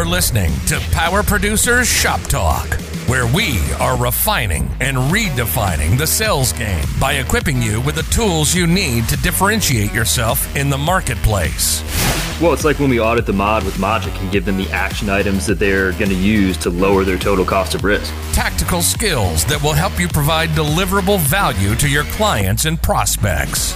are listening to Power Producers Shop Talk, where we are refining and redefining the sales game by equipping you with the tools you need to differentiate yourself in the marketplace. Well, it's like when we audit the mod with Mogic and give them the action items that they're going to use to lower their total cost of risk. Tactical skills that will help you provide deliverable value to your clients and prospects.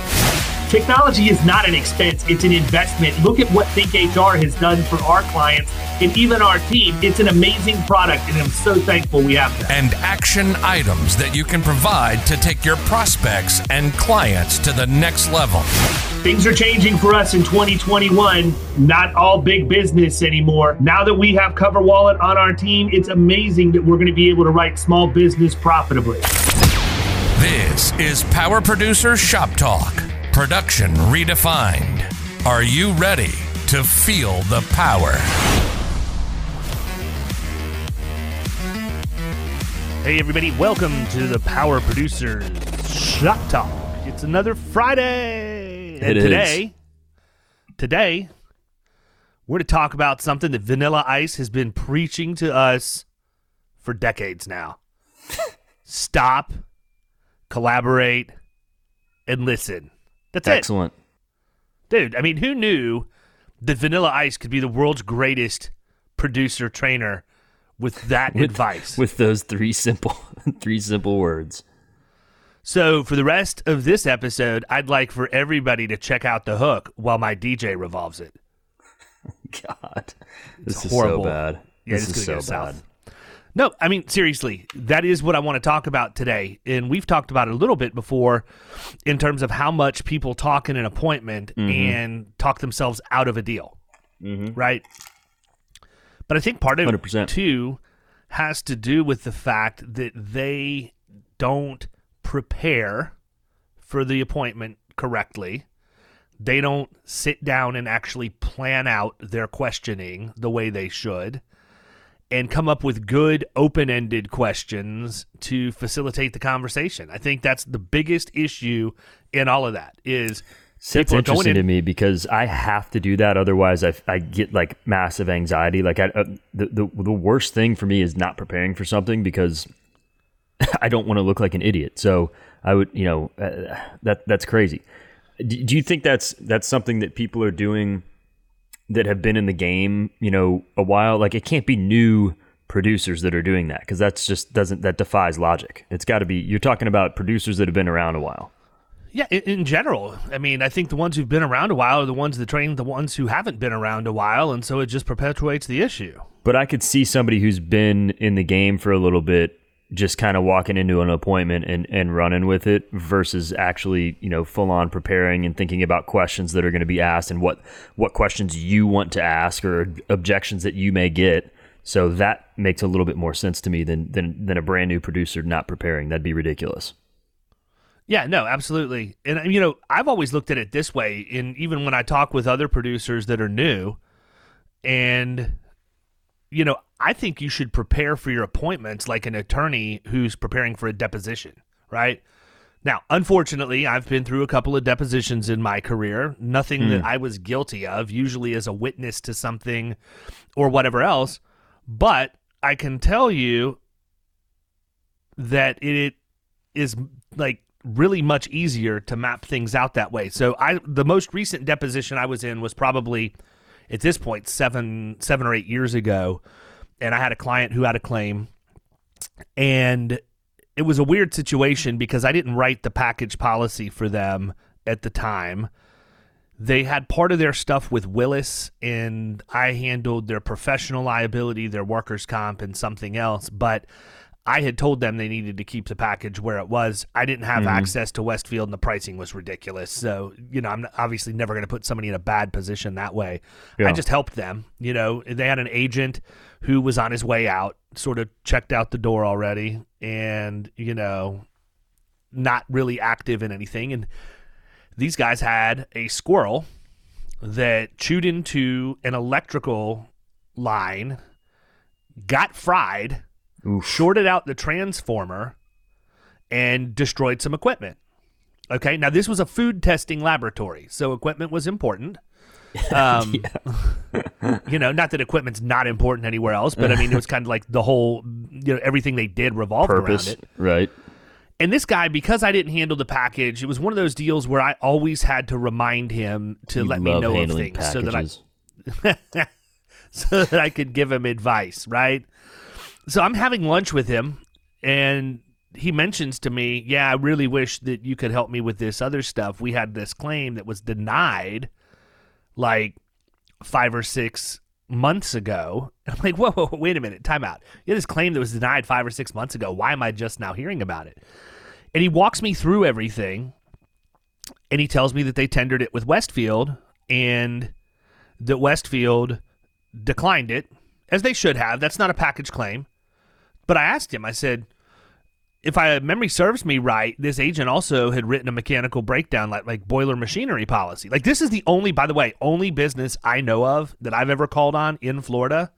Technology is not an expense, it's an investment. Look at what Think HR has done for our clients and even our team. It's an amazing product, and I'm so thankful we have that. And action items that you can provide to take your prospects and clients to the next level. Things are changing for us in 2021. Not all big business anymore. Now that we have Cover Wallet on our team, it's amazing that we're going to be able to write small business profitably. This is Power Producer Shop Talk. Production redefined. Are you ready to feel the power? Hey, everybody, welcome to the Power Producers Shop Talk. It's another Friday. and It is. today, today, we're to talk about something that Vanilla Ice has been preaching to us for decades now. Stop, collaborate, and listen. That's Excellent. it. Dude, I mean, who knew that Vanilla Ice could be the world's greatest producer trainer with that advice? With those three simple, three simple words. So, for the rest of this episode, I'd like for everybody to check out the hook while my DJ revolves it. God, this is horrible. so bad. Yeah, this is so bad. south. No, I mean, seriously, that is what I want to talk about today. And we've talked about it a little bit before in terms of how much people talk in an appointment Mm-hmm. and talk themselves out of a deal. Right? But I think part of 100%. it, too, has to do with the fact that they don't prepare for the appointment correctly. They don't sit down and actually plan out their questioning the way they should and come up with good open-ended questions to facilitate the conversation. I think that's the biggest issue in all of that is people interesting in- to me because I have to do that. Otherwise, I, I get like massive anxiety. Like I, uh, the, the the worst thing for me is not preparing for something because I don't want to look like an idiot. So I would, you know, uh, that that's crazy. Do, do you think that's that's something that people are doing that have been in the game, you know, a while? Like it can't be new producers that are doing that because that's just doesn't that defies logic. It's got to be you're talking about producers that have been around a while. Yeah, in, in general. I mean, I think the ones who've been around a while are the ones that train the ones who haven't been around a while, and so it just perpetuates the issue. But I could see somebody who's been in the game for a little bit just kind of walking into an appointment and, and running with it versus actually, you know, full on preparing and thinking about questions that are going to be asked and what what questions you want to ask or objections that you may get. So that makes a little bit more sense to me than than than a brand new producer not preparing. That'd be ridiculous. Yeah, no, absolutely. And you know, I've always looked at it this way, in even when I talk with other producers that are new, and you know, I think you should prepare for your appointments like an attorney who's preparing for a deposition, right? Now, unfortunately, I've been through a couple of depositions in my career, nothing that hmm. I was guilty of, usually as a witness to something or whatever else, but I can tell you that it is like really much easier to map things out that way. So I the most recent deposition I was in was probably at this point 7 7 or 8 years ago and I had a client who had a claim and it was a weird situation because I didn't write the package policy for them at the time. They had part of their stuff with Willis, and I handled their professional liability, their workers' comp, and something else. But I had told them they needed to keep the package where it was. I didn't have mm-hmm. access to Westfield, and the pricing was ridiculous. So, you know, I'm obviously never going to put somebody in a bad position that way. I just helped them. You know, they had an agent who was on his way out, sort of checked out the door already, and, you know, not really active in anything. And these guys had a squirrel that chewed into an electrical line, got fried, shorted out the transformer, and destroyed some equipment. Okay, now this was a food testing laboratory, so equipment was important. Um, you know, not that equipment's not important anywhere else, but I mean, it was kind of like the whole, you know, everything they did revolved Purpose, around it. right? And this guy, because I didn't handle the package, it was one of those deals where I always had to remind him to You let me know of things so that I so that I could give him advice, right? So I'm having lunch with him, and he mentions to me, "Yeah, I really wish that you could help me with this other stuff. We had this claim that was denied, like five or six months ago." I'm like, "Whoa, whoa, whoa, wait a minute, time out. You had this claim that was denied five or six months ago. Why am I just now hearing about it?" And he walks me through everything, and he tells me that they tendered it with Westfield, and that Westfield declined it, as they should have. That's not a package claim. But I asked him, I said, if I memory serves me right, this agent also had written a mechanical breakdown like like boiler machinery policy. Like this is the only, by the way, only business I know of that I've ever called on in Florida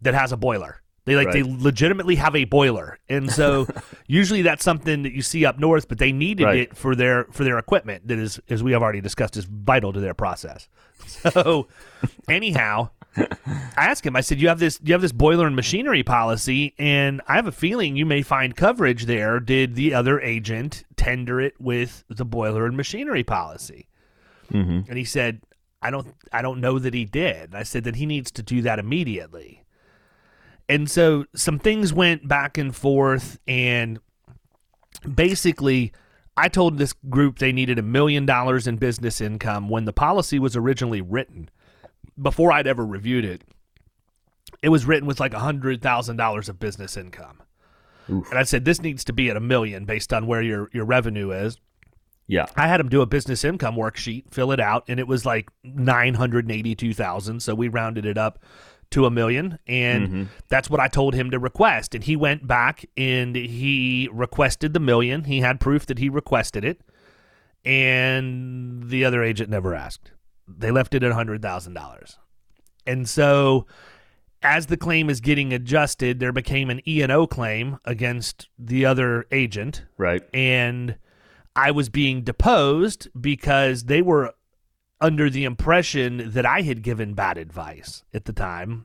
that has a boiler. They like they legitimately have a boiler. And so usually that's something that you see up north, but they needed Right. it for their for their equipment that is as we have already discussed is vital to their process. So anyhow, I asked him, I said, You have this you have this boiler and machinery policy, and I have a feeling you may find coverage there. Did the other agent tender it with the boiler and machinery policy? hmm And he said, I don't I don't know that he did. I said that he needs to do that immediately. And so some things went back and forth and basically I told this group they needed a million dollars in business income when the policy was originally written before I'd ever reviewed it. It was written with like a hundred thousand dollars of business income. Oof. And I said this needs to be at a million based on where your, your revenue is. Yeah. I had him do a business income worksheet, fill it out, and it was like nine hundred and eighty-two thousand. So we rounded it up to a million, and mm-hmm. that's what I told him to request. And he went back and he requested the million. He had proof that he requested it, and the other agent never asked. They left it at hundred thousand dollars, and so. As the claim is getting adjusted, there became an E and O claim against the other agent, Right. and I was being deposed because they were under the impression that I had given bad advice at the time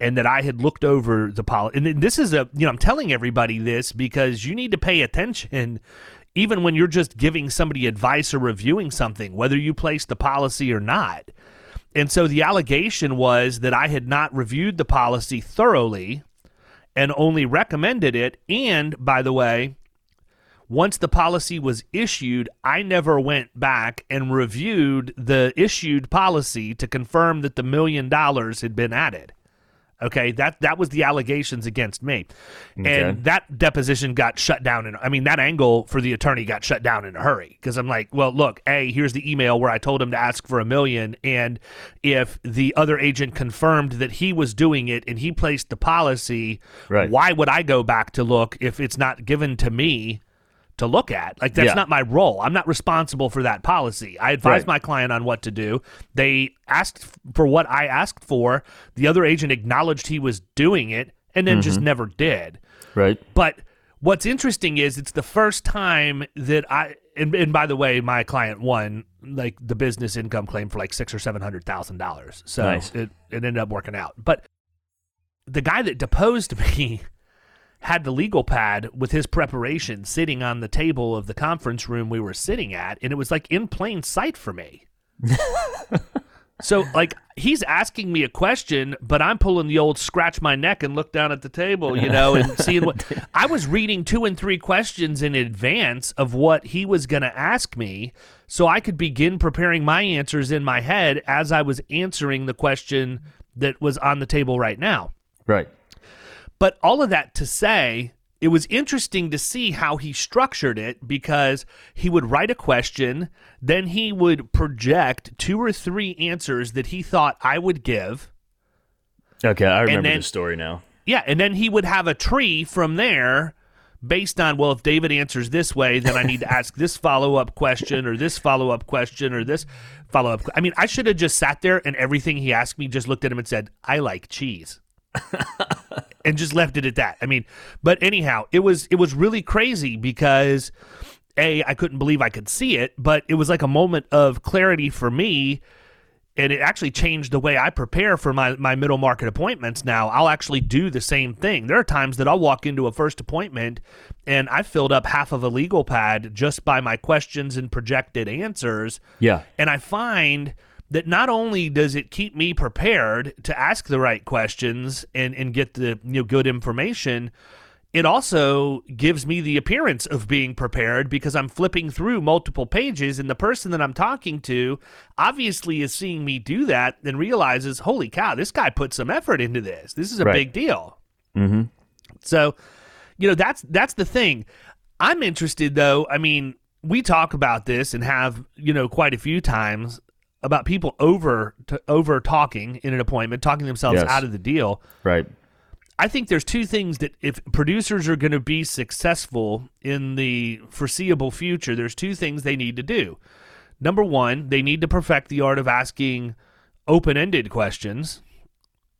and that I had looked over the policy. And this is a, you know, I'm telling everybody this because you need to pay attention even when you're just giving somebody advice or reviewing something, whether you place the policy or not. And so the allegation was that I had not reviewed the policy thoroughly and only recommended it. And by the way, once the policy was issued, I never went back and reviewed the issued policy to confirm that the million dollars had been added. Okay, that that was the allegations against me, Okay. and that deposition got shut down. And I mean, that angle for the attorney got shut down in a hurry because I'm like, well, look, a here's the email where I told him to ask for a million, and if the other agent confirmed that he was doing it and he placed the policy, Right. why would I go back to look if it's not given to me to look at? Like that's Yeah. not my role. I'm not responsible for that policy. I advised Right. my client on what to do. They asked for what I asked for. The other agent acknowledged he was doing it and then just mm-hmm. never did. Right. But what's interesting is it's the first time that I and, and by the way, my client won like the business income claim for like six or seven hundred thousand dollars. So Nice. it, it ended up working out. But the guy that deposed me had the legal pad with his preparation sitting on the table of the conference room we were sitting at, and it was like in plain sight for me. so like he's asking me a question, but I'm pulling the old scratch my neck and look down at the table, you know, and seeing what I was reading two and three questions in advance of what he was going to ask me so I could begin preparing my answers in my head as I was answering the question that was on the table right now. Right. But all of that to say, it was interesting to see how he structured it because he would write a question, then he would project two or three answers that he thought I would give. Okay. I remember then- the story now. Yeah, and then he would have a tree from there based on, well, if David answers this way, then I need to ask this follow up question or this follow up question or this follow up. I mean, I should have just sat there and everything he asked me just looked at him and said, I like cheese. and just left it at that. I mean, but anyhow, it was it was really crazy because a I couldn't believe I could see it, but it was like a moment of clarity for me and it actually changed the way I prepare for my, my middle market appointments now. I'll actually do the same thing. There are times that I'll walk into a first appointment and I filled up half of a legal pad just by my questions and projected answers. Yeah. And I find that not only does it keep me prepared to ask the right questions and, and get the you know, good information, it also gives me the appearance of being prepared because I'm flipping through multiple pages and the person that I'm talking to obviously is seeing me do that and realizes, holy cow, this guy put some effort into this. This is a Right. big deal. Mm-hmm. So, you know, that's that's the thing. I'm interested though. I mean, we talk about this and have, you know, quite a few times about people over to, over talking in an appointment, talking themselves Yes. out of the deal. Right. I think there's two things that if producers are going to be successful in the foreseeable future, there's two things they need to do. Number one, they need to perfect the art of asking open ended questions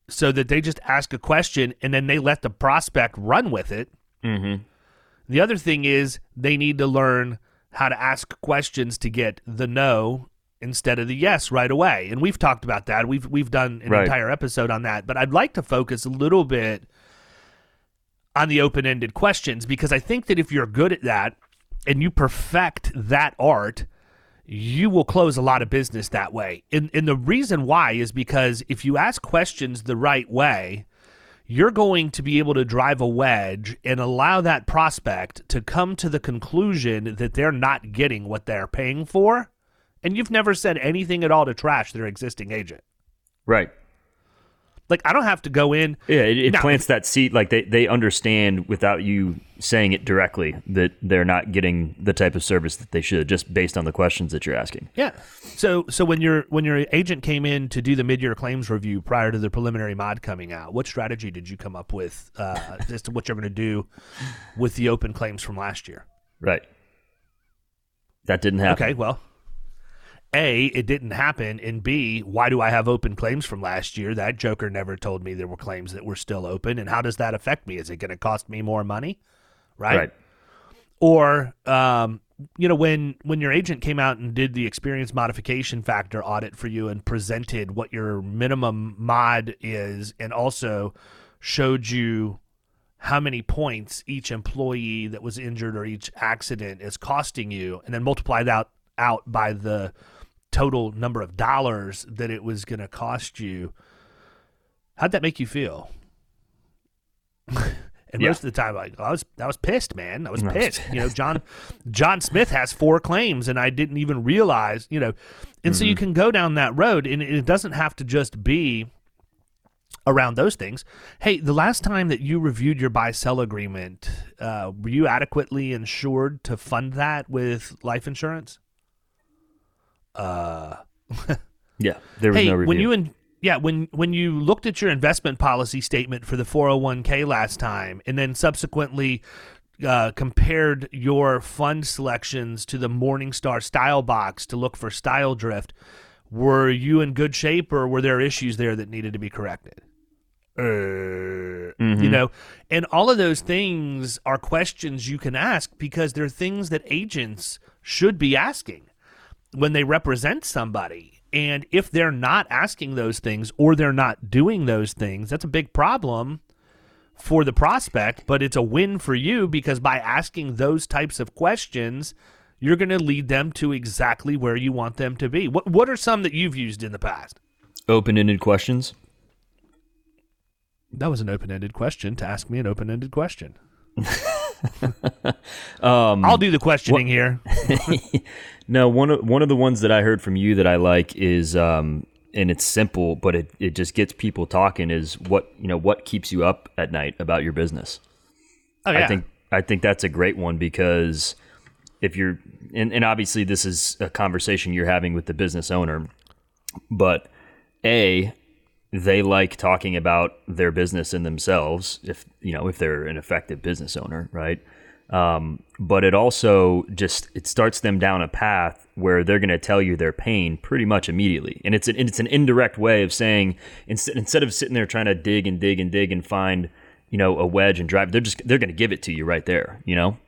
so that they just ask a question and then they let the prospect run with it. Mm-hmm. The other thing is they need to learn how to ask questions to get the no instead of the yes right away. And we've talked about that. We've we've done an Right. entire episode on that, but I'd like to focus a little bit on the open-ended questions because I think that if you're good at that and you perfect that art, you will close a lot of business that way. And and the reason why is because if you ask questions the right way, you're going to be able to drive a wedge and allow that prospect to come to the conclusion that they're not getting what they're paying for. And you've never said anything at all to trash their existing agent. Right. Like, I don't have to go in. Yeah, it, it Now- plants that seed. Like they, they understand without you saying it directly that they're not getting the type of service that they should, just based on the questions that you're asking. Yeah. So, so when your when your agent came in to do the mid year claims review prior to the preliminary mod coming out, what strategy did you come up with uh, as to what you're going to do with the open claims from last year? Right. That didn't happen. Okay, well, A, it didn't happen, and B, why do I have open claims from last year? That Joker never told me there were claims that were still open, and how does that affect me? Is it going to cost me more money? Right? Right. Or, um, you know, when when your agent came out and did the experience modification factor audit for you and presented what your minimum mod is, and also showed you how many points each employee that was injured or each accident is costing you, and then multiplied that out by the total number of dollars that it was going to cost you. How'd that make you feel? and Yeah. most of the time, like I was, I was pissed, man. I was pissed. you know, John, John Smith has four claims, and I didn't even realize. You know, and so you can go down that road, and it doesn't have to just be around those things. Hey, the last time that you reviewed your buy sell agreement, uh, were you adequately insured to fund that with life insurance? Uh, Yeah. There was hey, no review. when you in, yeah, when when you looked at your investment policy statement for the 401k last time and then subsequently uh, compared your fund selections to the Morningstar style box to look for style drift, were you in good shape or were there issues there that needed to be corrected? Uh, You know, and all of those things are questions you can ask because they're things that agents should be asking when they represent somebody. And if they're not asking those things or they're not doing those things, that's a big problem for the prospect, but it's a win for you because by asking those types of questions, you're going to lead them to exactly where you want them to be. What what are some that you've used in the past? Open-ended questions. That was an open-ended question to ask me an open-ended question. Um, I'll do the questioning here. No, one of one of the ones that I heard from you that I like is, um, and it's simple, but it, it just gets people talking. Is what you know what keeps you up at night about your business. Oh, yeah. I think I think that's a great one because if you're and, and obviously this is a conversation you're having with the business owner, but a they like talking about their business and themselves if you know if they're an effective business owner, right? Um, but it also just it starts them down a path where they're going to tell you their pain pretty much immediately, and it's an it's an indirect way of saying instead instead of sitting there trying to dig and dig and dig and find you know a wedge and drive, they're just they're going to give it to you right there, you know.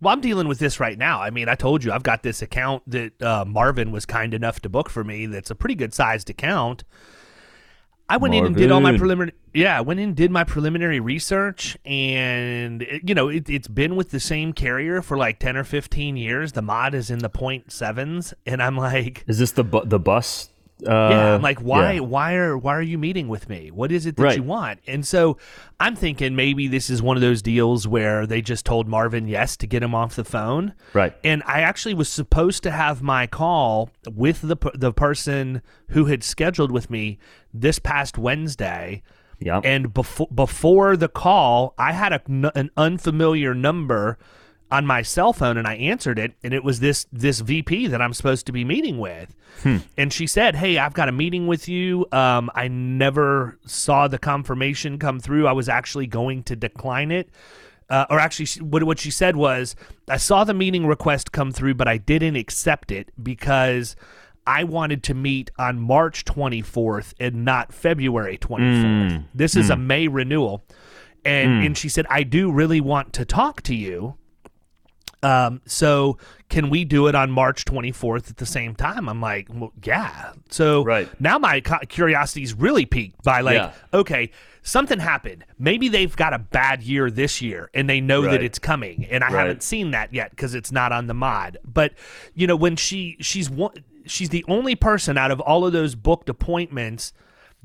Well, I'm dealing with this right now. I mean, I told you I've got this account that uh, Marvin was kind enough to book for me. That's a pretty good sized account. I went in and did all my preliminary. Yeah, I went in and did my preliminary research, and it- you know, it, it's been with the same carrier for like ten or fifteen years. The mod is in the point sevens, and I'm like, Is this the bu- the bus? Uh, yeah, I'm like, why, yeah. why are, why are you meeting with me? What is it that Right. you want? And so, I'm thinking maybe this is one of those deals where they just told Marvin yes to get him off the phone, Right. And I actually was supposed to have my call with the the person who had scheduled with me this past Wednesday. Yep. And before before the call, I had a, an unfamiliar number on my cell phone, and I answered it, and it was this this VP that I'm supposed to be meeting with. And she said, "Hey, I've got a meeting with you. Um, I never saw the confirmation come through. I was actually going to decline it." Uh, or actually, she, what, what she said was, I saw the meeting request come through, but I didn't accept it because I wanted to meet on March 24th and not February 24th. This is a May renewal. And, and she said, I do really want to talk to you. Um, so can we do it on March 24th at the same time? I'm like, well, yeah. So Right. now my cu- curiosity is really piqued by like, Yeah. okay, something happened. Maybe they've got a bad year this year and they know that it's coming. And I Right. haven't seen that yet because it's not on the mod. But you know, when she she's one, she's the only person out of all of those booked appointments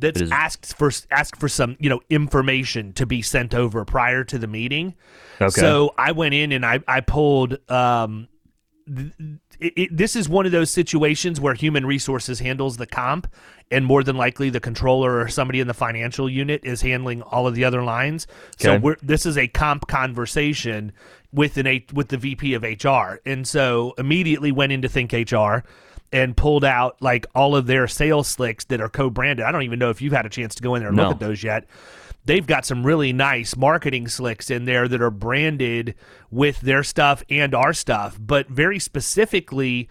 that's asked for asked for some you know information to be sent over prior to the meeting. Okay. So I went in and I I pulled um it, it, this is one of those situations where human resources handles the comp and more than likely the controller or somebody in the financial unit is handling all of the other lines so we're, this is a comp conversation with an with the VP of HR and so immediately went into think HR and pulled out like all of their sales slicks that are co-branded. I don't even know if you've had a chance to go in there and No. look at those yet. They've got some really nice marketing slicks in there that are branded with their stuff and our stuff. But very specifically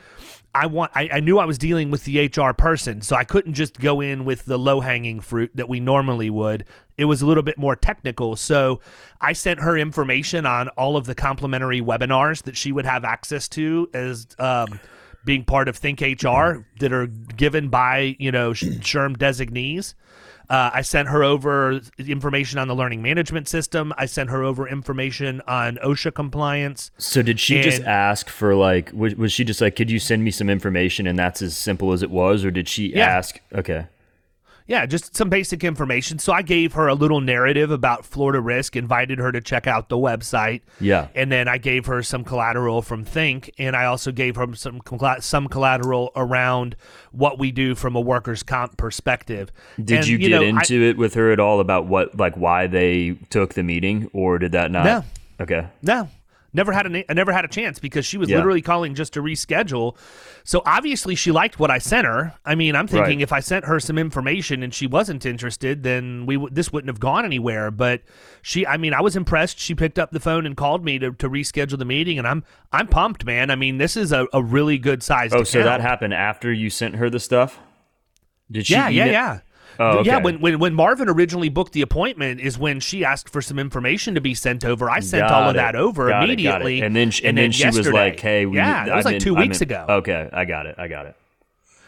i want I, I knew i was dealing with the hr person so i couldn't just go in with the low hanging fruit that we normally would. It was a little bit more technical. So i sent her information on all of the complimentary webinars that she would have access to as um, being part of think hr that are given by you know SHRM designees uh, I sent her over information on the learning management system. I sent her over information on OSHA compliance. So did she just ask for like was, was she just like could you send me some information and that's as simple as it was or did she Yeah. ask okay Yeah, just some basic information. So I gave her a little narrative about Florida Risk, invited her to check out the website. Yeah. And then I gave her some collateral from Think, and I also gave her some some collateral around what we do from a workers' comp perspective. did And, you get know, I- into it with her at all about what like why they took the meeting or did that not No. okay No, never had a I never had a chance because she was Yeah. literally calling just to reschedule. So obviously she liked what I sent her. I mean, I'm thinking Right. if I sent her some information and she wasn't interested, then we w- this wouldn't have gone anywhere. But she, I mean, I was impressed. She picked up the phone and called me to, to reschedule the meeting, and I'm I'm pumped, man. I mean, this is a, a really good size. oh so that happened after you sent her the stuff did she Yeah, yeah, email- yeah. Oh, Yeah, when, when when Marvin originally booked the appointment is when she asked for some information to be sent over. I sent Got all of that over Got it, it. immediately, and then she, and, then, she was like hey we yeah, that was I'm like in- 2 I'm weeks in- ago. okay i got it i got it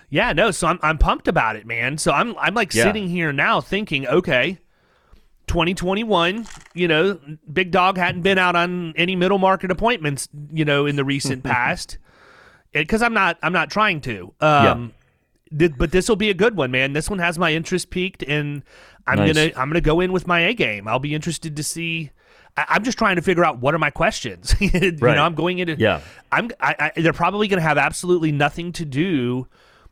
Yeah, no, so I'm I'm pumped about it, man. So I'm I'm like Yeah. sitting here now thinking, okay, 2021, you know, Big Dog hadn't been out on any middle market appointments, you know, in the recent past. Because I'm not I'm not trying to. Um th- but this will be a good one, man. This one has my interest peaked and I'm Nice. gonna I'm gonna go in with my A game. I'll be interested to see I- I'm just trying to figure out what are my questions. you Right. know, I'm going into Yeah. I'm I, I, they're probably going to have absolutely nothing to do.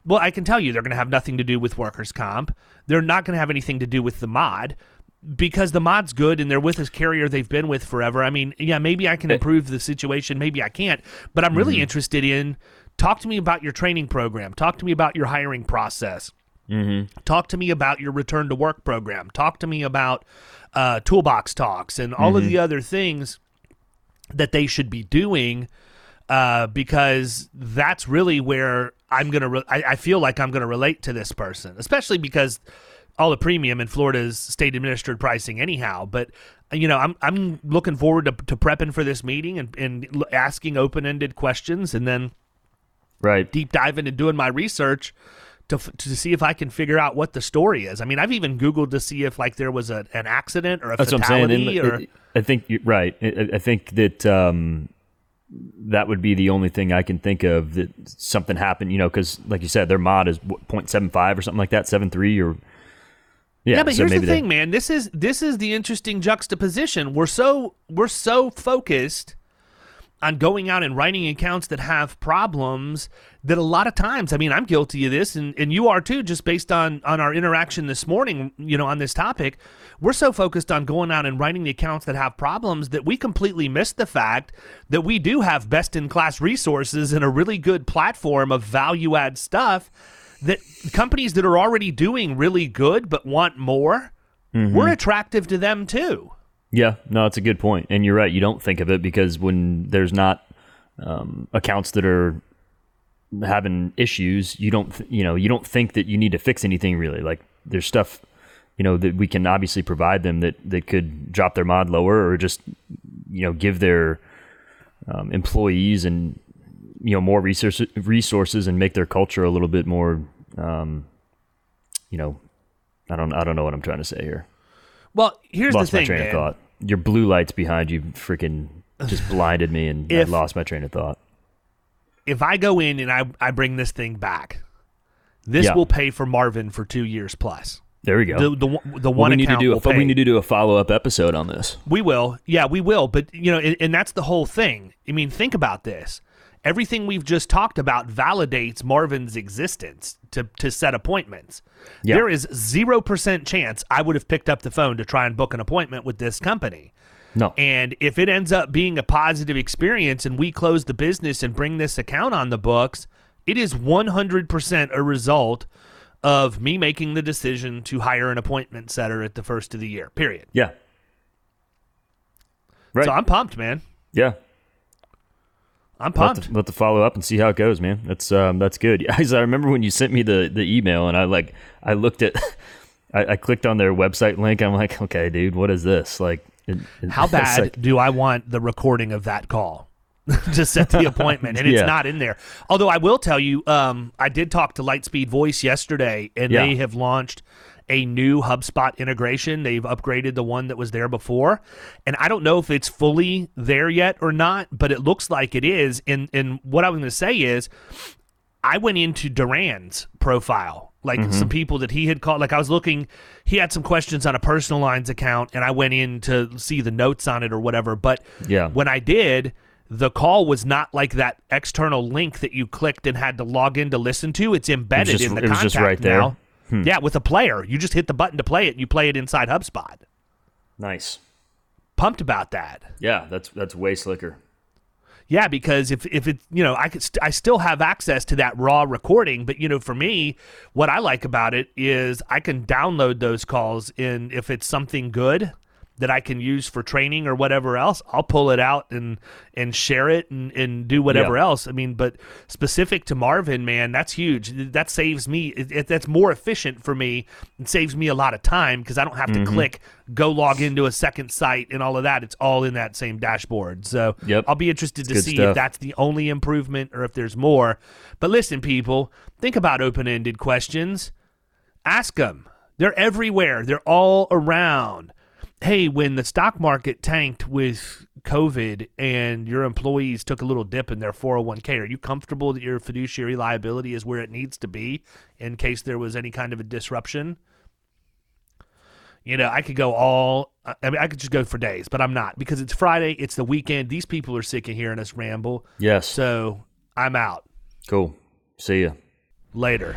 Well, I can tell you they're going to have nothing to do with workers' comp. They're not going to have anything to do with the mod because the mod's good and they're with this carrier they've been with forever. I mean, yeah, maybe I can eh. improve the situation, maybe I can't, but I'm really mm-hmm. interested in talk to me about your training program, talk to me about your hiring process. Talk to me about your return to work program. Talk to me about uh, toolbox talks and all of the other things that they should be doing uh, because that's really where I'm gonna. Re- I, I feel like I'm gonna relate to this person, especially because all the premium in Florida's state administered pricing anyhow. But you know, I'm I'm looking forward to, to prepping for this meeting and, and asking open ended questions, and then right deep diving and doing my research to to see if I can figure out what the story is. I mean, I've even Googled to see if like there was a, an accident or a That's fatality. What I'm saying. Or I think you're right. I, I think that um, that would be the only thing I can think of that something happened. You know, because like you said, their mod is what, 0.75 or something like that, 7.3 or yeah, yeah, but so here's the thing, they... man. This is this is the interesting juxtaposition. We're so we're so focused on going out and writing accounts that have problems that a lot of times i mean i'm guilty of this and, and you are too just based on on our interaction this morning you know on this topic we're so focused on going out and writing the accounts that have problems that we completely miss the fact that we do have best in class resources and a really good platform of value add stuff that companies that are already doing really good but want more mm-hmm. we're attractive to them too yeah, no, it's a good point, and you're right. You don't think of it because when there's not um, accounts that are having issues, you don't, th- you know, you don't think that you need to fix anything really. Like there's stuff, you know, that we can obviously provide them that that could drop their mod lower or just, you know, give their um, employees and you know more resources resources and make their culture a little bit more, um, you know, I don't I don't know what I'm trying to say here. Well, here's lost the thing, my train man. of thought. Your blue lights behind you freaking just blinded me, and if, I lost my train of thought. If I go in and I I bring this thing back, this yeah. will pay for Marvin for two years plus. There we go. The the, the one well, we need to do a, we need to do a follow up episode on this. We will, yeah, we will. But you know, and, and that's the whole thing. I mean, think about this everything we've just talked about validates Marvin's existence to, to set appointments. Yep. There is 0% chance I would have picked up the phone to try and book an appointment with this company. No. And if it ends up being a positive experience and we close the business and bring this account on the books, it is 100% a result of me making the decision to hire an appointment setter at the first of the year, period. Yeah. Right. So I'm pumped, man. Yeah. I'm pumped. Let to, follow up and see how it goes, man. That's um, that's good. I remember when you sent me the the email and I like I looked at, I, I clicked on their website link. I'm like, okay, dude, what is this? Like, it, it, how bad like, do I want the recording of that call? to set the appointment, and it's yeah. not in there. Although I will tell you, um, I did talk to Lightspeed Voice yesterday, and yeah. they have launched a new HubSpot integration. They've upgraded the one that was there before. And I don't know if it's fully there yet or not, but it looks like it is. And and what I was going to say is I went into Duran's profile, like mm-hmm. some people that he had called. Like I was looking, he had some questions on a personal lines account, and I went in to see the notes on it or whatever. But yeah, when I did, the call was not like that external link that you clicked and had to log in to listen to. It's embedded just, in the it contact was just right there. now. Hmm. Yeah, with a player. You just hit the button to play it and you play it inside HubSpot. Nice. Pumped about that. Yeah, that's that's way slicker. Yeah, because if if it you know I could st- I still have access to that raw recording, but you know for me, what I like about it is I can download those calls in if it's something good that I can use for training or whatever else, I'll pull it out and and share it and, and do whatever yeah. else. I mean, but specific to Marvin, man, that's huge. That saves me. It, it, that's more efficient for me. It saves me a lot of time because I don't have to mm-hmm. click go log into a second site and all of that. It's all in that same dashboard. So yep. I'll be interested to see stuff. if that's the only improvement or if there's more. But listen, people, think about open ended questions. Ask them. They're everywhere. They're all around hey, when the stock market tanked with COVID and your employees took a little dip in their 401k, are you comfortable that your fiduciary liability is where it needs to be in case there was any kind of a disruption? You know, I could go all, I mean, I could just go for days, but I'm not because it's Friday, it's the weekend. These people are sick of hearing us ramble. Yes. So I'm out. Cool. See ya. Later.